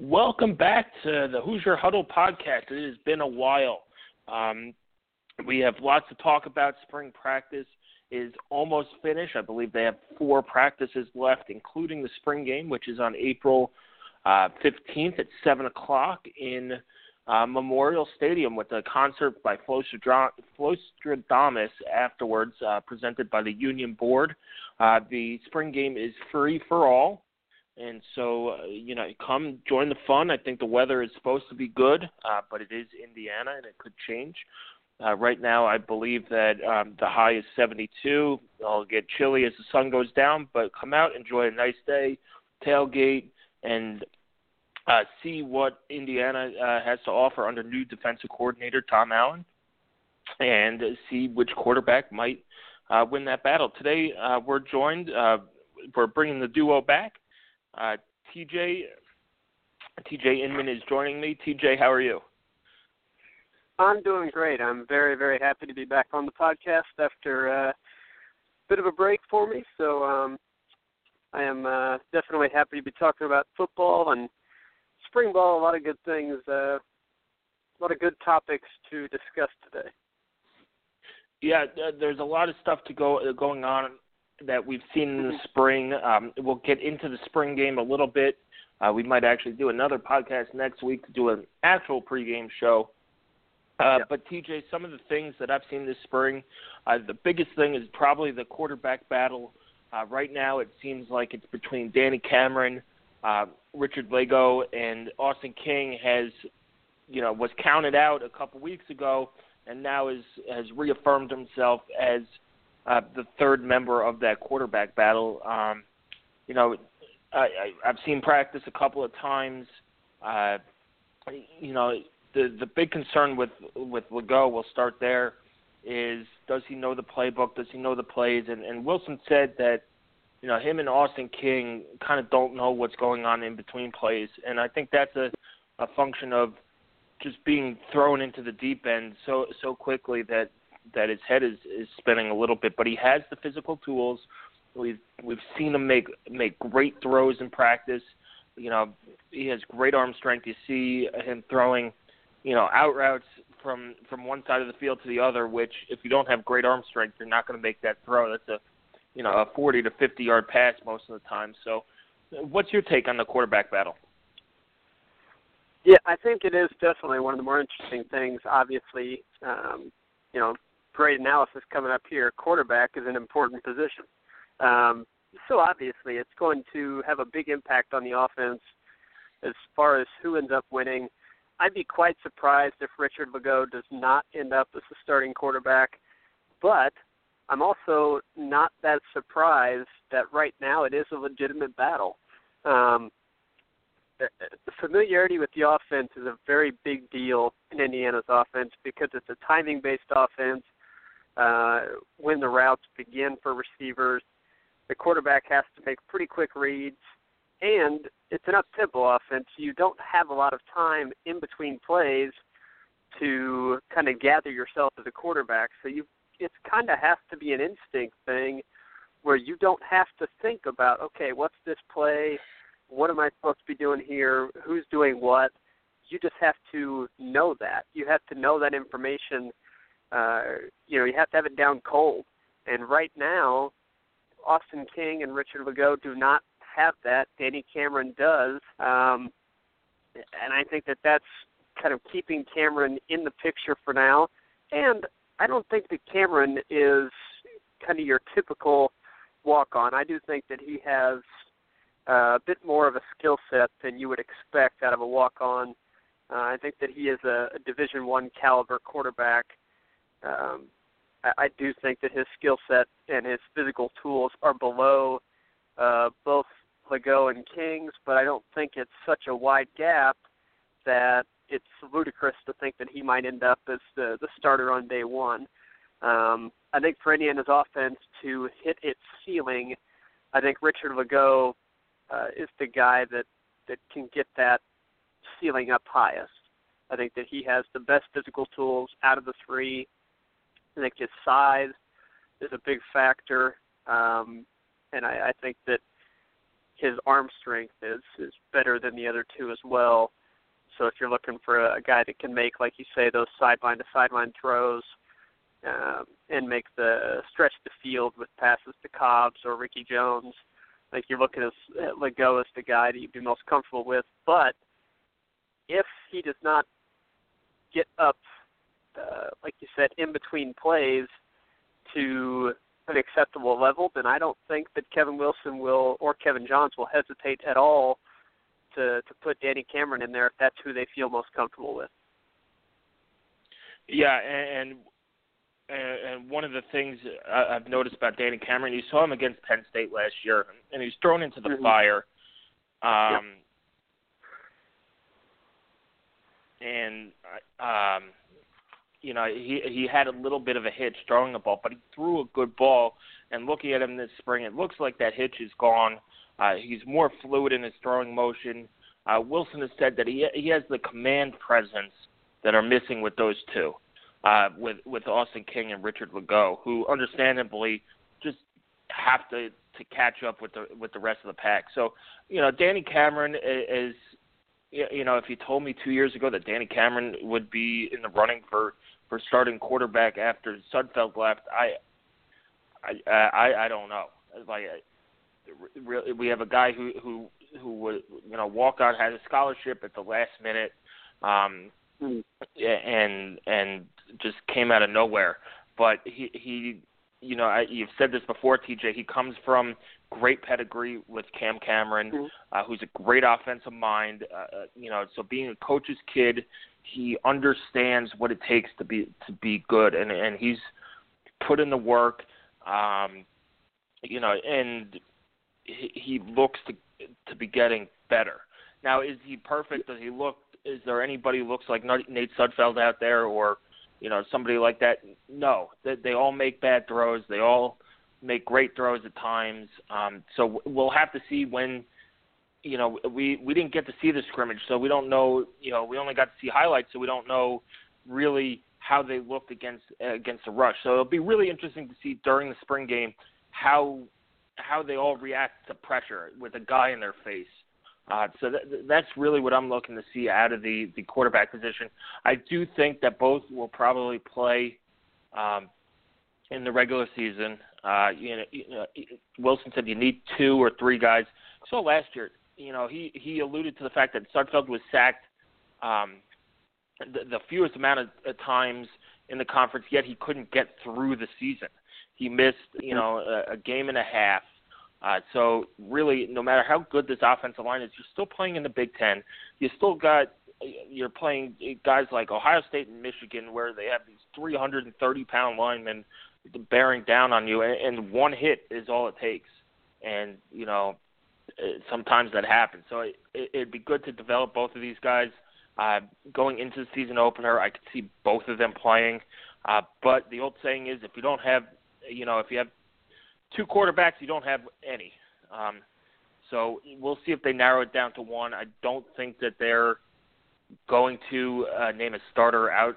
Welcome back to the Hoosier Huddle podcast. It has been a while. Um, we have lots to talk about. Spring practice is almost finished. I believe they have four practices left, including the spring game, which is on April uh, 15th at 7 o'clock in uh, Memorial Stadium with a concert by Flosstradamus afterwards, uh, presented by the Union Board. Uh, the spring game is free for all. And so, uh, you know, come join the fun. I think the weather is supposed to be good, uh, but it is Indiana and it could change. Uh, right now, I believe that um, the high is 72. It'll get chilly as the sun goes down, but come out, enjoy a nice day, tailgate, and uh, see what Indiana uh, has to offer under new defensive coordinator Tom Allen, and see which quarterback might uh, win that battle. Today, uh, we're joined. Uh, we're bringing the duo back. Uh, TJ TJ Inman is joining me. TJ, how are you? I'm doing great. I'm very, very happy to be back on the podcast after uh, a bit of a break for me. So um, I am uh, definitely happy to be talking about football and spring ball. A lot of good things, uh, a lot of good topics to discuss today. Yeah, there's a lot of stuff to go uh, going on that we've seen in the spring. Um, we'll get into the spring game a little bit. Uh, we might actually do another podcast next week to do an actual pregame show uh, yeah. But TJ, some of the things that I've seen this spring, uh, the biggest thing is probably the quarterback battle. Uh, right now, it seems like it's between Danny Cameron, uh, Richard Lagow, and Austin King. Has you know was counted out a couple weeks ago, and now is has reaffirmed himself as uh, the third member of that quarterback battle. Um, you know, I, I, I've seen practice a couple of times. Uh, you know, the the big concern with with Lagow, we'll start there, is does he know the playbook? Does he know the plays? And and Wilson said that, you know, him and Austin King kind of don't know what's going on in between plays, and I think that's a a function of just being thrown into the deep end so so quickly that that his head is is spinning a little bit. But he has the physical tools. We've we've seen him make make great throws in practice. You know, he has great arm strength. You see him throwing you know, out routes from from one side of the field to the other, which if you don't have great arm strength, you're not going to make that throw. That's a you know a 40 to 50 yard pass most of the time. So, what's your take on the quarterback battle? Yeah, I think it is definitely one of the more interesting things. Obviously, um, you know, great analysis coming up here. Quarterback is an important position. Um, so obviously, it's going to have a big impact on the offense as far as who ends up winning. I'd be quite surprised if Richard Lagow does not end up as the starting quarterback, but I'm also not that surprised that right now it is a legitimate battle. Um, familiarity with the offense is a very big deal in Indiana's offense because it's a timing based offense. Uh, when the routes begin for receivers, the quarterback has to make pretty quick reads and it's an up-tempo offense. You don't have a lot of time in between plays to kind of gather yourself as a quarterback. So you, it kind of has to be an instinct thing where you don't have to think about, okay, what's this play? What am I supposed to be doing here? Who's doing what? You just have to know that. You have to know that information. Uh, you know, you have to have it down cold. And right now, Austin King and Richard Lagow do not have that. Danny Cameron does, um, and I think that that's kind of keeping Cameron in the picture for now. And I don't think that Cameron is kind of your typical walk on. I do think that he has uh, a bit more of a skill set than you would expect out of a walk on. Uh, I think that he is a, a Division One caliber quarterback. Um, I, I do think that his skill set and his physical tools are below uh, both Lagow and Kings, but I don't think it's such a wide gap that it's ludicrous to think that he might end up as the the starter on day one. Um, I think for Indiana's offense to hit its ceiling, I think Richard Lagow uh, is the guy that that can get that ceiling up highest. I think that he has the best physical tools out of the three. I think his size is a big factor, um, and I, I think that his arm strength is is better than the other two as well. So if you're looking for a, a guy that can make, like you say, those sideline to sideline throws, um, and make the stretch the field with passes to Cobbs or Ricky Jones, like you're looking at Lagow as the guy that you'd be most comfortable with. But if he does not get up, uh, like you said, in between plays to an acceptable level, then I don't think that Kevin Wilson will or Kevin Johns will hesitate at all to to put Danny Cameron in there if that's who they feel most comfortable with. Yeah, and and one of the things I've noticed about Danny Cameron, you saw him against Penn State last year, and he's thrown into the mm-hmm. fire. Um. And um, you know he he had a little bit of a hitch throwing the ball, but he threw a good ball. And looking at him this spring, it looks like that hitch is gone. Uh, he's more fluid in his throwing motion. Uh, Wilson has said that he he has the command presence that are missing with those two uh, with with Austin King and Richard Lagow, who understandably just have to to catch up with the with the rest of the pack. So, you know, Danny Cameron is, you know, if you told me two years ago that Danny Cameron would be in the running for for starting quarterback after Sudfeld left, I I I, I don't know. Like, really, we have a guy who who who would you know walk out had a scholarship at the last minute. Um, and and just came out of nowhere. But he he you know I, you've said this before, TJ. He comes from great pedigree with Cam Cameron, mm-hmm. uh, who's a great offensive mind. Uh, uh, you know, so being a coach's kid, he understands what it takes to be to be good, and and he's put in the work. Um, you know, and he, he looks to to be getting better. Now, is he perfect? Does he look is there anybody who looks like Nate Sudfeld out there or you know somebody like that? No, they, they all make bad throws. They all make great throws at times. Um, so we'll have to see when. You know, we we didn't get to see the scrimmage, so we don't know. You know, we only got to see highlights, so we don't know really how they looked against uh, against the rush. So it'll be really interesting to see during the spring game how how they all react to pressure with a guy in their face. Uh, so th- that's really what I'm looking to see out of the, the quarterback position. I do think that both will probably play um, in the regular season. Uh, you, know, you know, Wilson said you need two or three guys. So last year, you know, he he alluded to the fact that Sudfeld was sacked um, the, the fewest amount of uh, times in the conference, yet he couldn't get through the season. He missed, you know, a, a game and a half uh, so really, no matter how good this offensive line is, you're still playing in the Big Ten. You still got you're playing guys like Ohio State and Michigan, where they have these 330 pound linemen bearing down on you, and one hit is all it takes. And you know, sometimes that happens. So it, it'd be good to develop both of these guys. Uh, going into the season opener, I could see both of them playing. Uh, but the old saying is, if you don't have, you know, if you have two quarterbacks, you don't have any. Um, so we'll see if they narrow it down to one. I don't think that they're going to uh, name a starter out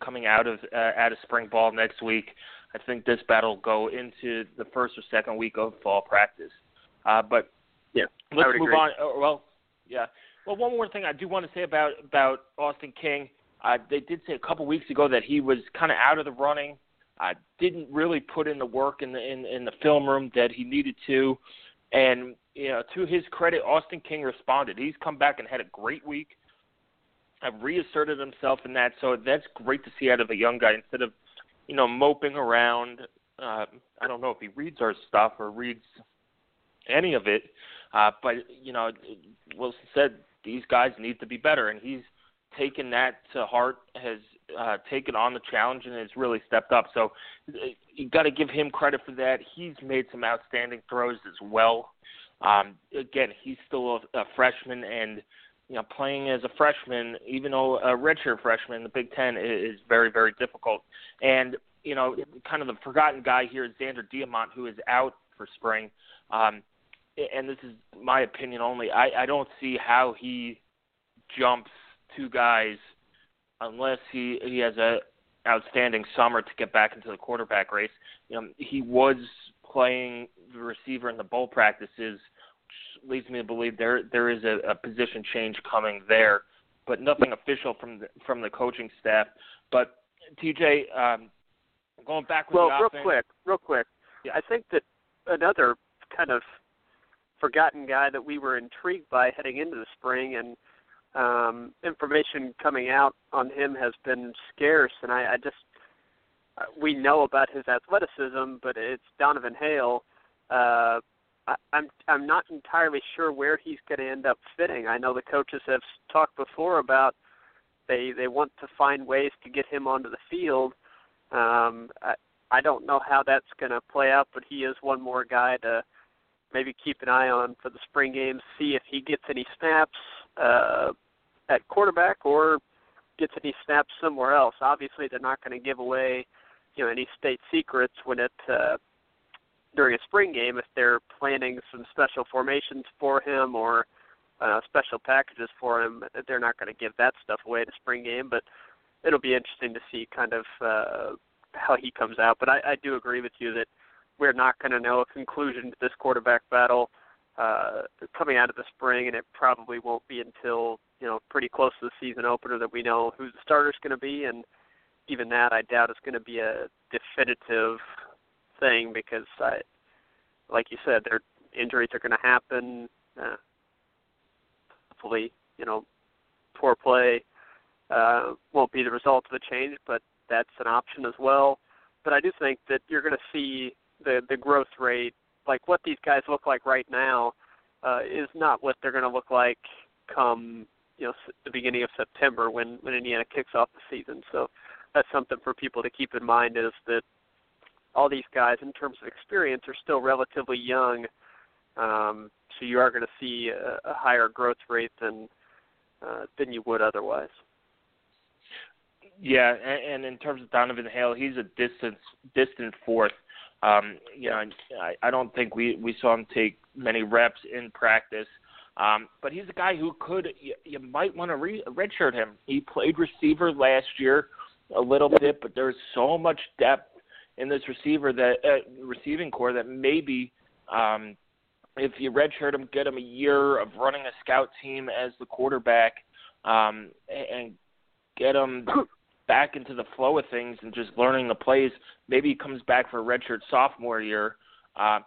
coming out of uh, out of spring ball next week. I think this battle will go into the first or second week of fall practice. Uh, but yeah, let's move agree. on. Uh, well, yeah. Well, one more thing I do want to say about about Austin King. Uh, they did say a couple weeks ago that he was kind of out of the running uh, didn't really put in the work in the in, in the film room that he needed to. And you know, to his credit, Austin King responded. He's come back and had a great week. Have reasserted himself in that, so that's great to see out of a young guy instead of you know, moping around. Uh, I don't know if he reads our stuff or reads any of it, uh, but you know, Wilson said these guys need to be better, and he's taken that to heart. Has uh, taken on the challenge and has really stepped up. So uh, you got to give him credit for that. He's made some outstanding throws as well. Um, again, he's still a, a freshman, and you know, playing as a freshman, even though a redshirt freshman in the Big Ten is very, very difficult. And you know, kind of the forgotten guy here is Zander Diamont, who is out for spring. Um, and this is my opinion only. I, I don't see how he jumps two guys unless he he has a outstanding summer to get back into the quarterback race. You know, he was playing the receiver in the bowl practices, which leads me to believe there there is a, a position change coming there, but nothing official from the, from the coaching staff. But TJ, um, going back with well, real offense, quick, real quick. Yeah. I think that another kind of forgotten guy that we were intrigued by heading into the spring and um, information coming out on him has been scarce, and I, I just uh, we know about his athleticism, but it's Donovan Hale. Uh, I'm I'm not entirely sure where he's going to end up fitting. I know the coaches have talked before about they they want to find ways to get him onto the field. Um, I, I don't know how that's going to play out, but he is one more guy to maybe keep an eye on for the spring games, see if he gets any snaps. Uh, at quarterback or gets any snaps somewhere else. Obviously, they're not going to give away, you know, any state secrets when it uh, during a spring game if they're planning some special formations for him or uh, special packages for him. They're not going to give that stuff away at a spring game, but it'll be interesting to see kind of uh, how he comes out. But I, I do agree with you that we're not going to know a conclusion to this quarterback battle uh, coming out of the spring, and it probably won't be until you know pretty close to the season opener that we know who the starter's going to be, and even that I doubt is going to be a definitive thing because I, like you said, their injuries are going to happen. Uh, hopefully, you know, poor play uh, won't be the result of the change, but that's an option as well. But I do think that you're going to see the the growth rate, like what these guys look like right now, uh, is not what they're going to look like come you know the beginning of September when when Indiana kicks off the season. So that's something for people to keep in mind is that all these guys in terms of experience are still relatively young. Um, so you are going to see a, a higher growth rate than uh, than you would otherwise. Yeah, and, and in terms of Donovan Hale, he's a distant distant fourth. Um, you know, I, I don't think we we saw him take many reps in practice. Um, but he's a guy who could you, you might want to re- redshirt him. He played receiver last year a little bit, but there's so much depth in this receiver that uh, receiving core that maybe um, if you redshirt him, get him a year of running a scout team as the quarterback, um, and get him back into the flow of things and just learning the plays. Maybe he comes back for a redshirt sophomore year. Uh,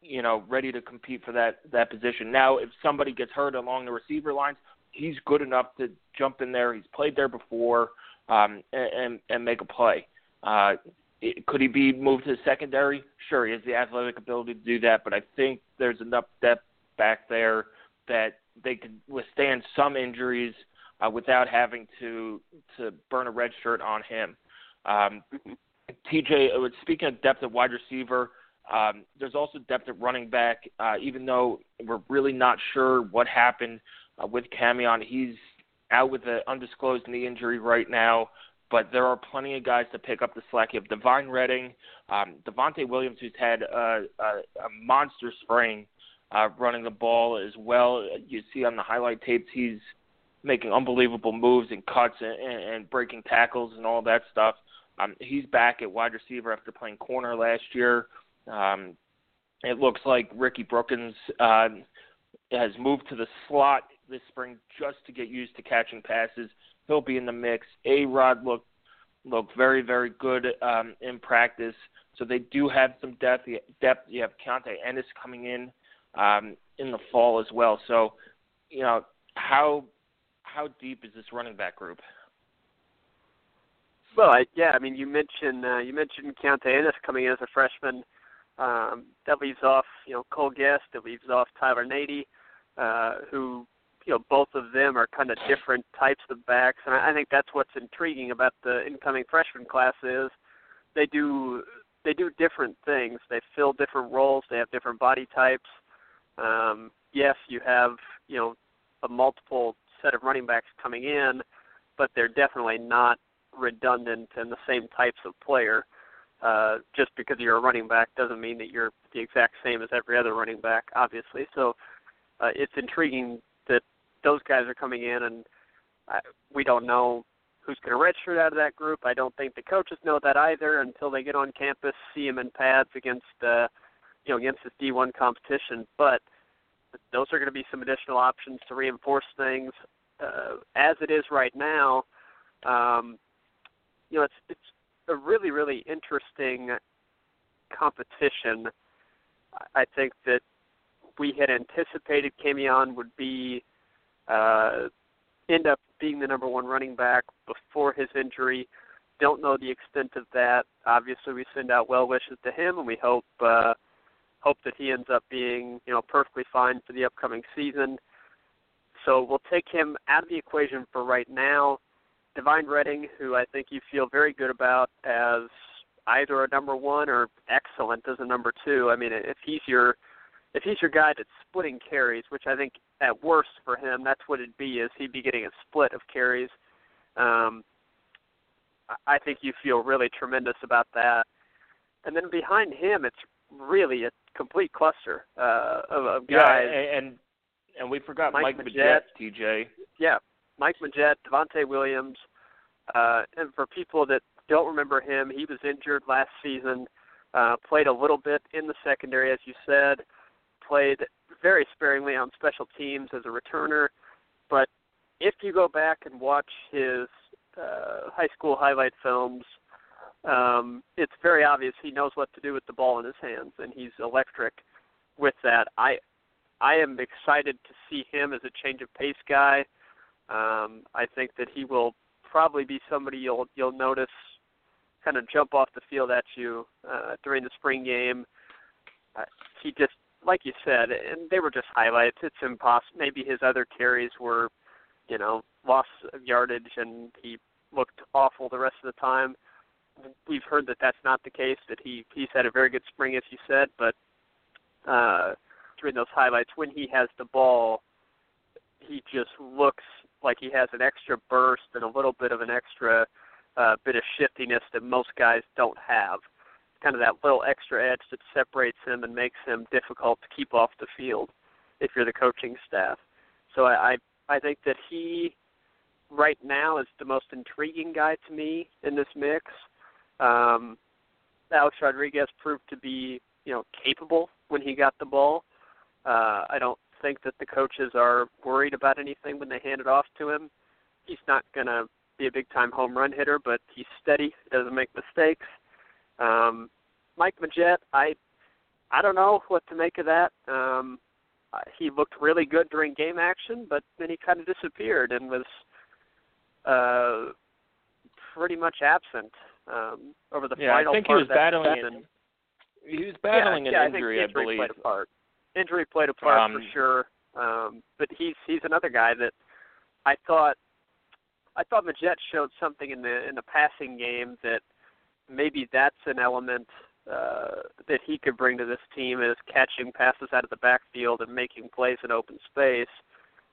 you know, ready to compete for that that position. Now, if somebody gets hurt along the receiver lines, he's good enough to jump in there. He's played there before um, and and make a play. Uh, it, could he be moved to the secondary? Sure, he has the athletic ability to do that, but I think there's enough depth back there that they could withstand some injuries uh, without having to to burn a red shirt on him. Um, TJ, uh, speaking of depth at wide receiver, um, there's also depth at running back. Uh, even though we're really not sure what happened uh, with Camion, he's out with an undisclosed knee injury right now. But there are plenty of guys to pick up the slack. You have Devine Redding, um, Devonte Williams, who's had a, a, a monster spring uh, running the ball as well. You see on the highlight tapes, he's making unbelievable moves and cuts and, and, breaking tackles and all that stuff. Um, he's back at wide receiver after playing corner last year. Um, it looks like Ricky Brookins uh, has moved to the slot this spring just to get used to catching passes. He'll be in the mix. A Rod looked looked very very good um, in practice, so they do have some depth. Depth. You have Keontae Ennis coming in um, in the fall as well. So, you know how how deep is this running back group? Well, I, yeah, I mean, you mentioned uh, you mentioned Keontae Ennis coming in as a freshman. Um, that leaves off, you know, Cole Gest. That leaves off Tyler Natee, uh, who, you know, both of them are kind of different types of backs, and I, I think that's what's intriguing about the incoming freshman class is they do they do different things. They fill different roles. They have different body types. Um, yes, you have you know a multiple set of running backs coming in, but they're definitely not redundant and the same types of player. Uh, just because you're a running back doesn't mean that you're the exact same as every other running back, obviously. So uh, it's intriguing that those guys are coming in, and I, we don't know who's going to redshirt out of that group. I don't think the coaches know that either until they get on campus, see him in pads against, uh, you know, against this D1 competition. But those are going to be some additional options to reinforce things. Uh, as it is right now, um, you know, it's it's a really really interesting competition. I think that we had anticipated Camion would be uh, end up being the number one running back before his injury. Don't know the extent of that. Obviously, we send out well wishes to him, and we hope uh, hope that he ends up being you know perfectly fine for the upcoming season. So we'll take him out of the equation for right now. Devine Redding, who I think you feel very good about as either a number one or excellent as a number two. I mean, if he's your if he's your guy that's splitting carries, which I think at worst for him, that's what it'd be, is he'd be getting a split of carries. Um, I think you feel really tremendous about that. And then behind him, it's really a complete cluster uh, of, of guys. Yeah, and and we forgot Mike, Mike Majette, TJ. Yeah, Mike Majette, Devonte Williams, uh, and for people that don't remember him, he was injured last season. Uh, played a little bit in the secondary, as you said. Played very sparingly on special teams as a returner, but if you go back and watch his uh, high school highlight films, um, it's very obvious he knows what to do with the ball in his hands, and he's electric with that. I I am excited to see him as a change of pace guy. Um, I think that he will probably be somebody you'll you'll notice kind of jump off the field at you uh, during the spring game. Uh, he just, like you said, and they were just highlights. It's impossible. Maybe his other carries were, you know, loss of yardage, and he looked awful the rest of the time. We've heard that that's not the case. That he he's had a very good spring, as you said, but uh, during those highlights, when he has the ball, he just looks like he has an extra burst and a little bit of an extra uh, bit of shiftiness that most guys don't have. Kind of that little extra edge that separates him and makes him difficult to keep off the field if you're the coaching staff. So I I, I think that he right now is the most intriguing guy to me in this mix. Um, Alex Rodriguez proved to be you know capable when he got the ball. Uh, I don't think that the coaches are worried about anything when they hand it off to him. He's not going to be a big time home run hitter, but he's steady, doesn't make mistakes. Um, Mike Majette, I I don't know what to make of that. Um, he looked really good during game action, but then he kind of disappeared and was uh, pretty much absent um, over the yeah, final I think part he was battling. season. An, he was battling yeah, an yeah, injury, I, injury believe. Played a part. Injury played a part Um, for sure. Um, but he's he's another guy that I thought I thought Majette showed something in the in the passing game that maybe that's an element uh, that he could bring to this team is catching passes out of the backfield and making plays in open space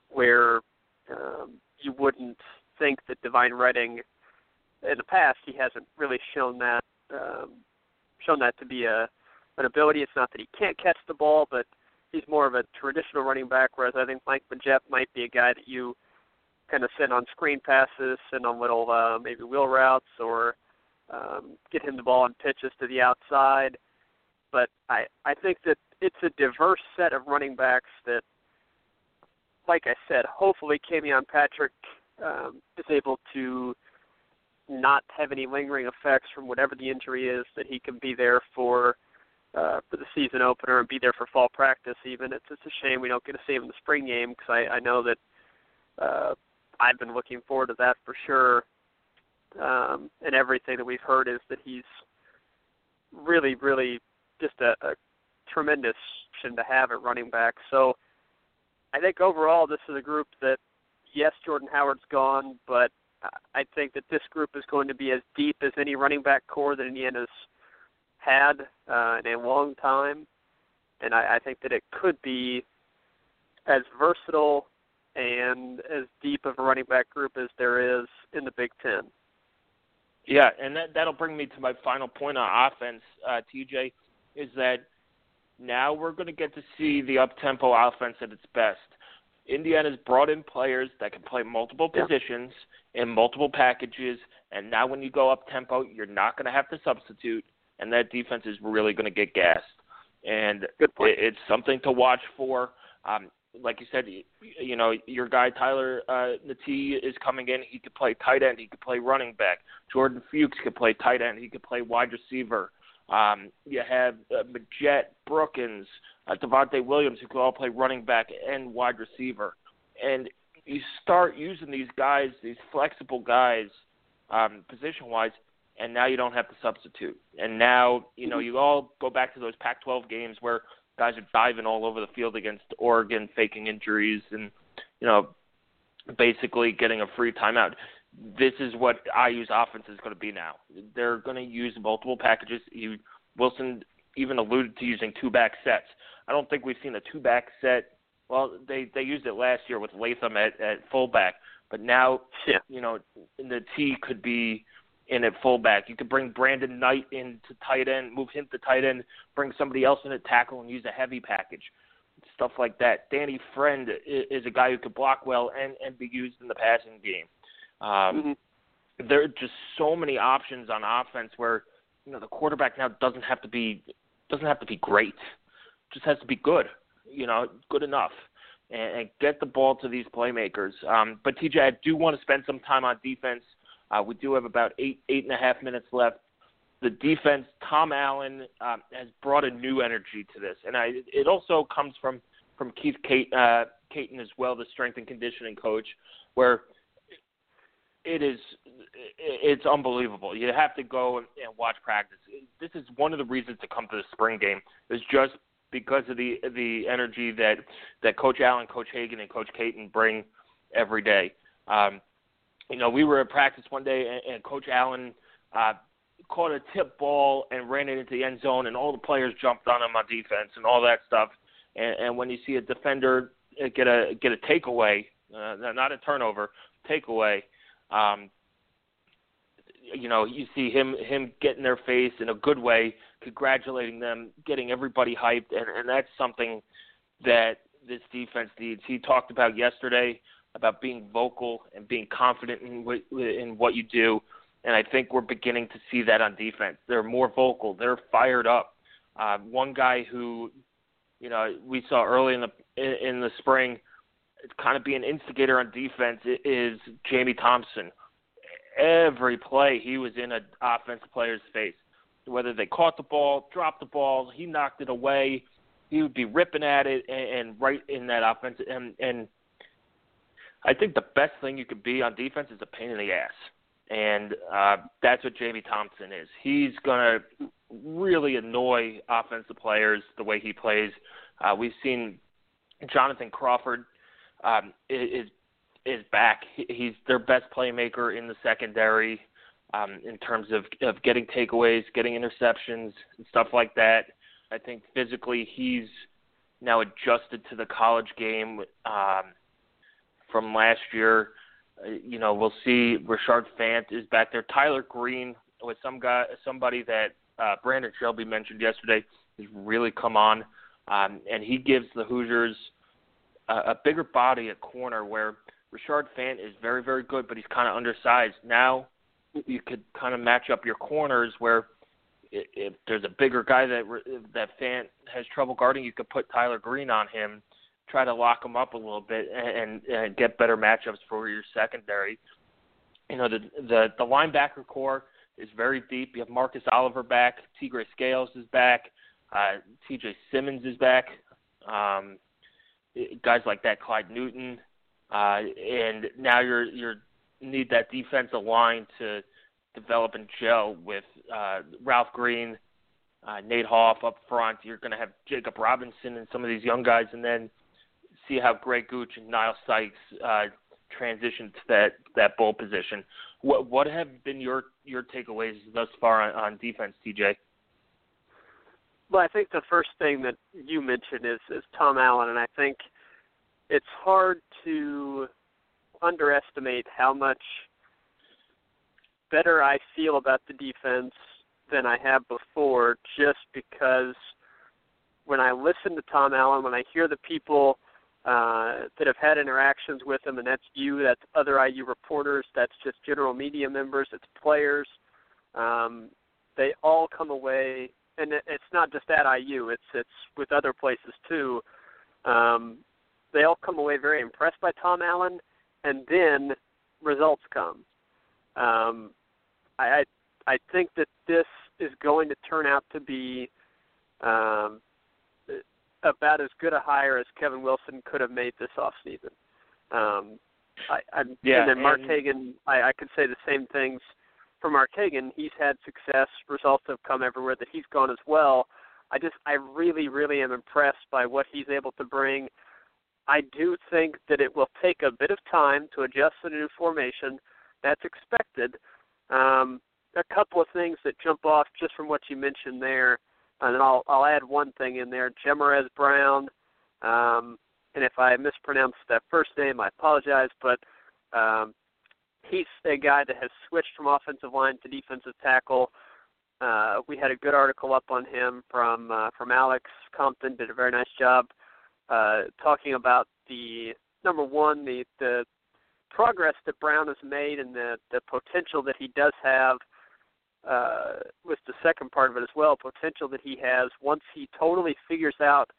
where um, you wouldn't think that Devine Redding in the past he hasn't really shown that um, shown that to be a an ability. It's not that he can't catch the ball, but he's more of a traditional running back. Whereas I think Mike Majette might be a guy that you kind of send on screen passes, send on little uh, maybe wheel routes, or um, get him the ball on pitches to the outside. But I I think that it's a diverse set of running backs that, like I said, hopefully Camion Patrick um, is able to not have any lingering effects from whatever the injury is. That he can be there for uh, for the season opener and be there for fall practice. Even it's it's a shame we don't get to see him in the spring game because I I know that uh, I've been looking forward to that for sure. um, and everything that we've heard is that he's really, really just a, a tremendous to have at running back. So I think overall this is a group that yes, Jordan Howard's gone, but I think that this group is going to be as deep as any running back core that Indiana's had uh, in a long time, and I, I think that it could be as versatile and as deep of a running back group as there is in the Big Ten. Yeah, and that that'll bring me to my final point on offense, uh, TJ, is that now we're going to get to see the up tempo offense at its best. Indiana's brought in players that can play multiple positions yeah. in multiple packages, and now when you go up tempo, you're not going to have to substitute, and that defense is really going to get gassed. And it, it's something to watch for. Um, like you said, you know your guy Tyler uh, Natee is coming in. He could play tight end. He could play running back. Jordan Fuchs could play tight end. He could play wide receiver. Um, you have uh, Majette, Brookins, uh, Devonte Williams, who could all play running back and wide receiver. And you start using these guys, these flexible guys, um, position wise, and now you don't have to substitute. And now, you know, you all go back to those Pac 12 games where guys are diving all over the field against Oregon, faking injuries, and, you know, basically getting a free timeout this is what IU's offense is going to be now. They're going to use multiple packages. You, Wilson even alluded to using two back sets. I don't think we've seen a two back set. Well, they they used it last year with Latham at at fullback, but now yeah. you know the T could be in at fullback. You could bring Brandon Knight into tight end, move him to tight end, bring somebody else in at tackle, and use a heavy package. Stuff like that. Danny Friend is a guy who could block well and and be used in the passing game. Um, mm-hmm. There are just so many options on offense where you know the quarterback now doesn't have to be doesn't have to be great, just has to be good. You know, good enough, and, and get the ball to these playmakers. Um, but TJ, I do want to spend some time on defense. Uh, we do have about eight eight and a half minutes left. The defense, Tom Allen um, has brought a new energy to this, and I, it also comes from from Keith Kate, uh, Caton as well, the strength and conditioning coach, where it is it's unbelievable. You have to go and watch practice. This is one of the reasons to come to the spring game is just because of the the energy that that Coach Allen, Coach Hagen, and Coach Caton bring every day. Um, you know, we were at practice one day, and, and Coach Allen uh, caught a tip ball and ran it into the end zone, and all the players jumped on him on defense and all that stuff. And, and when you see a defender get a get a takeaway, uh, not a turnover, takeaway, um, you know, you see him him get in their face in a good way, congratulating them, getting everybody hyped, and, and that's something that this defense needs. He talked about yesterday about being vocal and being confident in what, in what you do, and I think we're beginning to see that on defense. They're more vocal. They're fired up. Uh, one guy who, you know, we saw early in the in, in the spring kind of be an instigator on defense is Jamie Thompson. Every play he was in an offensive player's face. Whether they caught the ball, dropped the ball, he knocked it away. He would be ripping at it and, and right in that offense. And, and I think the best thing you could be on defense is a pain in the ass. And uh, that's what Jamie Thompson is. He's to really annoy offensive players the way he plays. Uh, we've seen Jonathan Crawford um, is is back. He's their best playmaker in the secondary um, in terms of of getting takeaways, getting interceptions, and stuff like that. I think physically he's now adjusted to the college game um, from last year. Uh, you know, we'll see. Rashard Fant is back there. Tyler Green was some guy, somebody that uh, Brandon Shelby mentioned yesterday, has really come on, um, and he gives the Hoosiers a, a bigger body at corner where Rashard Fant is very, very good, but he's kind of undersized. Now you could kind of match up your corners where if, there's a bigger guy that that Fant has trouble guarding, you could put Tyler Green on him, try to lock him up a little bit, and, and get better matchups for your secondary. You know the the the linebacker core is very deep. You have Marcus Oliver back, Tegray Scales is back, uh, T.J. Simmons is back. Um, guys like that, Clyde Newton, uh, and now you're you're need that defensive line to develop and gel with uh, Ralph Green, uh, Nate Hoff up front. You're going to have Jacob Robinson and some of these young guys, and then see how Greg Gooch and Nile Sykes uh, transition to that that bull position. What what have been your your takeaways thus far on, on defense, TJ? Well, I think the first thing that you mentioned is is Tom Allen, and I think it's hard to underestimate how much better I feel about the defense than I have before, just because when I listen to Tom Allen, when I hear the people uh, that have had interactions with him, and that's you, that's other IU reporters, that's just general media members, it's players. Um, they all come away and it's not just at IU; it's it's with other places too. Um, they all come away very impressed by Tom Allen, and then results come. Um, I I think that this is going to turn out to be um, about as good a hire as Kevin Wilson could have made this off season. Um, I, I, yeah, and then Mark and, Hagen, I, I could say the same things for Mark Hagen, he's had success. Results have come everywhere that he's gone as well. I just, I really, really am impressed by what he's able to bring. I do think that it will take a bit of time to adjust to the new formation. That's expected. Um, a couple of things that jump off just from what you mentioned there, and then I'll I'll add one thing in there. Jemarez Brown, um, and if I mispronounced that first name, I apologize. But um, he's a guy that has switched from offensive line to defensive tackle. Uh, we had a good article up on him from uh, from Alex Compton. Did a very nice job uh, talking about the number one the the progress that Brown has made and the the potential that he does have. Uh, with the second part of it as well, potential that he has once he totally figures out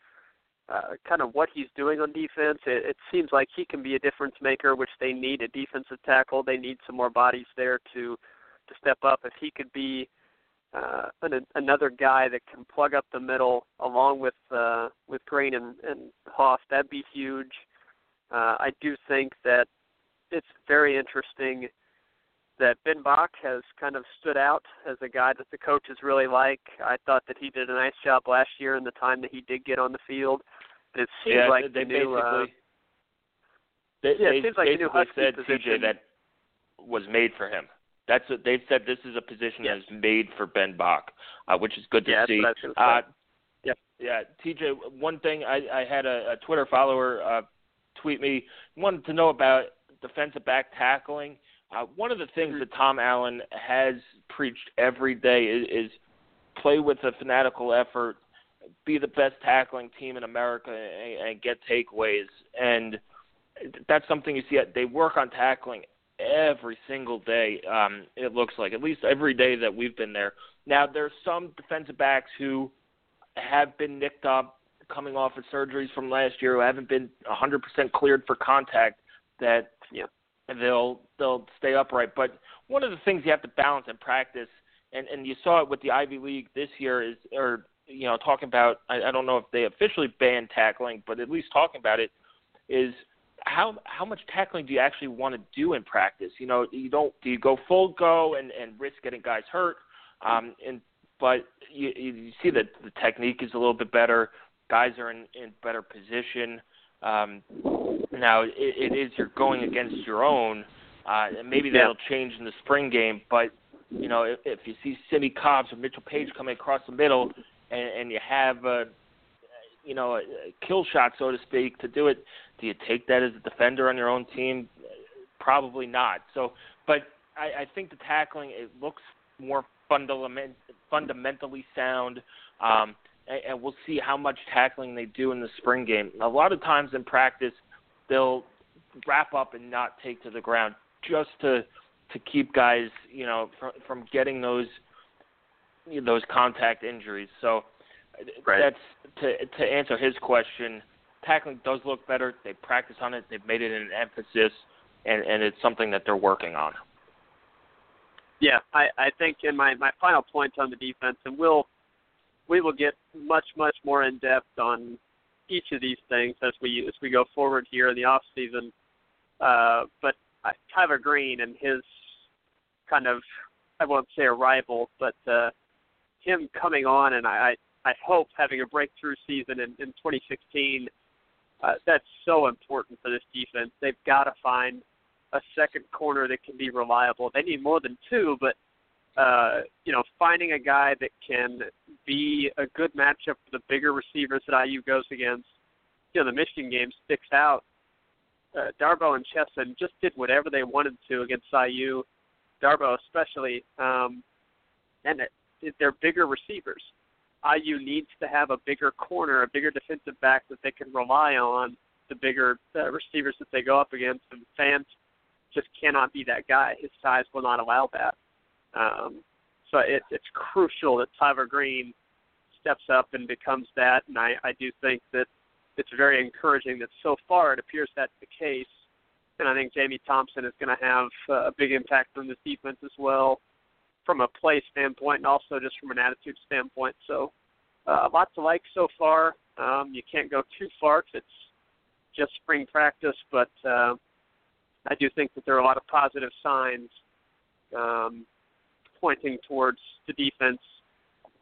uh, kind of what he's doing on defense. It, it seems like he can be a difference maker, which they need a defensive tackle. They need some more bodies there to to step up. If he could be uh, an, another guy that can plug up the middle along with uh, with Green and, and Hoff, that'd be huge. Uh, I do think that it's very interesting that Ben Bach has kind of stood out as a guy that the coaches really like. I thought that he did a nice job last year in the time that he did get on the field. It seems yeah, like they the new, uh, basically they, yeah, they it seems like the new Husky said position. TJ that was made for him. That's what they've said. This is a position Yes. that is made for Ben Bach, uh, which is good to yeah, that's see. what I was going to say. Uh, Yep. Yeah, TJ. One thing I, I had a, a Twitter follower uh, tweet me wanted to know about defensive back tackling. Uh, one of the things Mhm. that Tom Allen has preached every day is, is play with a fanatical effort, be the best tackling team in America, and, and get takeaways. And that's something you see. They work on tackling every single day. Um, it looks like at least every day that we've been there. Now there's some defensive backs who have been nicked up coming off of surgeries from last year who haven't been 100% cleared for contact that Yeah. they'll they'll stay upright. But one of the things you have to balance in practice, and and you saw it with the Ivy League this year, is or you know talking about I, I don't know if they officially banned tackling, but at least talking about it is how how much tackling do you actually want to do in practice? You know, you don't do you go full go and and risk getting guys hurt, um, and but you you see that the technique is a little bit better. Guys are in in better position. Um, now it, it is you're going against your own, uh, and maybe that'll change in the spring game. But you know, if, if you see Sidney Cobbs or Mitchell Paige coming across the middle, and, and you have a you know a, kill shot, so to speak, to do it, do you take that as a defender on your own team? Probably not. So, but I, I think the tackling it looks more fundament, fundamentally sound. Um, and, and we'll see how much tackling they do in the spring game. A lot of times in practice, they'll wrap up and not take to the ground just to to keep guys, you know, from from getting those those contact injuries. So Right. that's to to answer his question. Tackling does look better. They practice on it. They've made it an emphasis, and and it's something that they're working on. Yeah, I, I think in my, my final point on the defense, and we'll we will get much much more in depth on each of these things as we as we go forward here in the off season. Uh, but uh, Tyler Green and his kind of I won't say a rival, but uh, him coming on, and I I hope having a breakthrough season in, in 2016. Uh, that's so important for this defense. They've got to find a second corner that can be reliable. They need more than two, but uh, you know, finding a guy that can be a good matchup for the bigger receivers that IU goes against. You know, the Michigan game sticks out. Uh, Darboh and Chesson just did whatever they wanted to against IU. Darboh especially, um, and it, they're bigger receivers. IU needs to have a bigger corner, a bigger defensive back that they can rely on. The bigger uh, receivers that they go up against, and Fant just cannot be that guy. His size will not allow that. Um, so it, it's crucial that Tyler Green steps up and becomes that. And I, I do think that it's very encouraging that so far it appears that's the case. And I think Jamie Thompson is going to have uh, a big impact on this defense as well, from a play standpoint and also just from an attitude standpoint. So uh, lots to like so far. Um, you can't go too far because it's just spring practice, but uh, I do think that there are a lot of positive signs um, pointing towards the defense,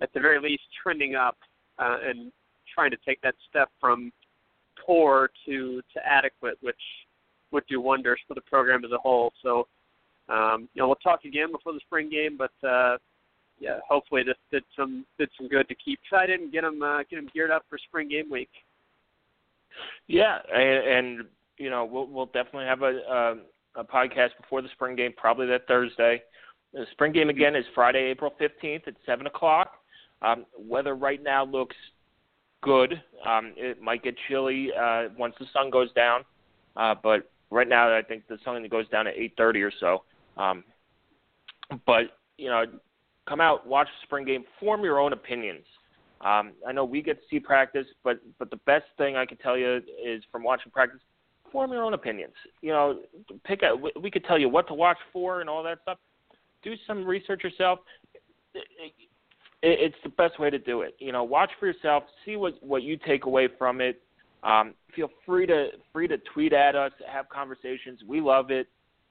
at the very least, trending up uh, and trying to take that step from poor to to adequate, which would do wonders for the program as a whole. So, um, you know, we'll talk again before the spring game, but uh, yeah, hopefully this did some did some good to keep excited and get them uh, get them geared up for spring game week. Yeah, and, and you know we'll we'll definitely have a, a a podcast before the spring game, probably that Thursday. The spring game again is Friday, April 15th at 7 o'clock. Um, weather right now looks good. Um, it might get chilly uh, once the sun goes down, uh, but right now I think the sun goes down at 8:30 or so. Um, but you know, come out, watch the spring game, form your own opinions. Um, I know we get to see practice, but but the best thing I can tell you is from watching practice, form your own opinions. You know, pick a. We could tell you what to watch for and all that stuff do some research yourself. It's the best way to do it. You know, watch for yourself, see what what you take away from it. Um, feel free to free to tweet at us, have conversations. We love it.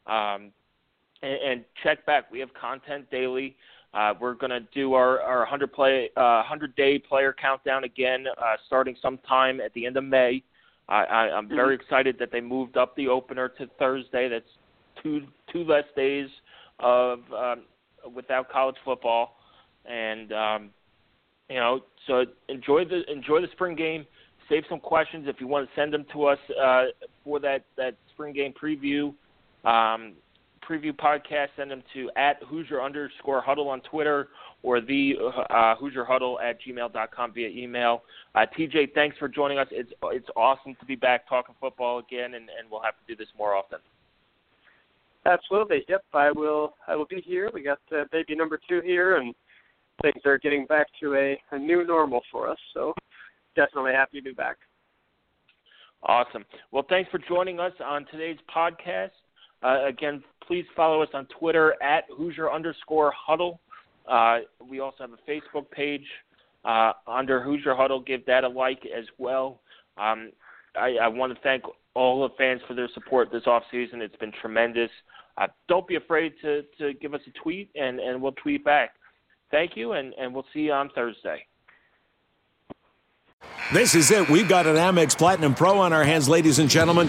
Um, and, and check back. We have content daily. Uh, we're going to do our, our 100 play uh, 100 day player countdown again, uh, starting sometime at the end of May. I, I, I'm very mm-hmm. excited that they moved up the opener to Thursday. That's two two less days of um, without college football, and um, you know, so enjoy the enjoy the spring game. Save some questions if you want to send them to us uh, for that that spring game preview. Um, preview podcast, send them to at Hoosier underscore huddle on Twitter or the uh, Hoosier Huddle at gmail.com via email. Uh, TJ, thanks for joining us. It's it's awesome to be back talking football again, and, and we'll have to do this more often. Absolutely. Yep, I will. I will be here. We got uh, baby number two here, and things are getting back to a, a new normal for us. So definitely happy to be back. Awesome. Well, thanks for joining us on today's podcast. Uh, again, please follow us on Twitter at Hoosier underscore Huddle. Uh, we also have a Facebook page uh, under Hoosier Huddle. Give that a like as well. Um, I, I want to thank all the fans for their support this off season. It's been tremendous. Uh, don't be afraid to, to give us a tweet, and, and we'll tweet back. Thank you, and, and we'll see you on Thursday. This is it. We've got an Amex Platinum Pro on our hands, ladies and gentlemen.